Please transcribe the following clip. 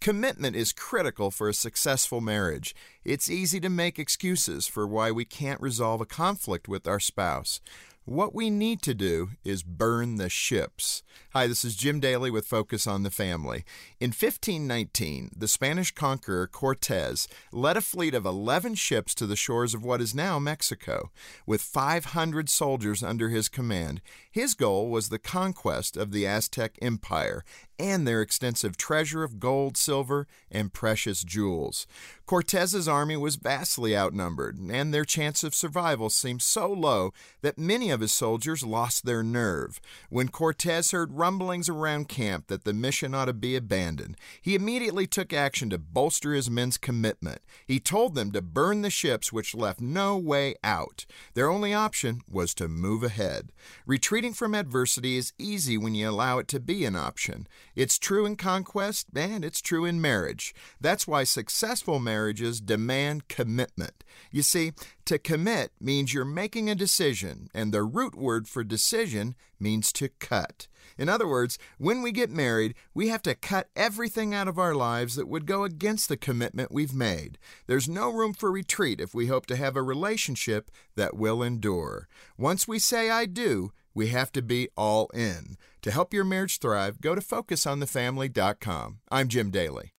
Commitment is critical for a successful marriage. It's easy to make excuses for why we can't resolve a conflict with our spouse. What we need to do is burn the ships. Hi, this is Jim Daly with Focus on the Family. In 1519, the Spanish conqueror Cortez led a fleet of 11 ships to the shores of what is now Mexico. With 500 soldiers under his command, his goal was the conquest of the Aztec Empire and their extensive treasure of gold, silver, and precious jewels. Cortez's army was vastly outnumbered, and their chance of survival seemed so low that many of his soldiers lost their nerve. When Cortez heard rumblings around camp that the mission ought to be abandoned, he immediately took action to bolster his men's commitment. He told them to burn the ships which left no way out. Their only option was to move ahead. Retreating from adversity is easy when you allow it to be an option. It's true in conquest and it's true in marriage. That's why successful marriages demand commitment. You see, to commit means you're making a decision, and the root word for decision means to cut. In other words, when we get married, we have to cut everything out of our lives that would go against the commitment we've made. There's no room for retreat if we hope to have a relationship that will endure. Once we say I do, we have to be all in. To help your marriage thrive, go to FocusOnTheFamily.com. I'm Jim Daly.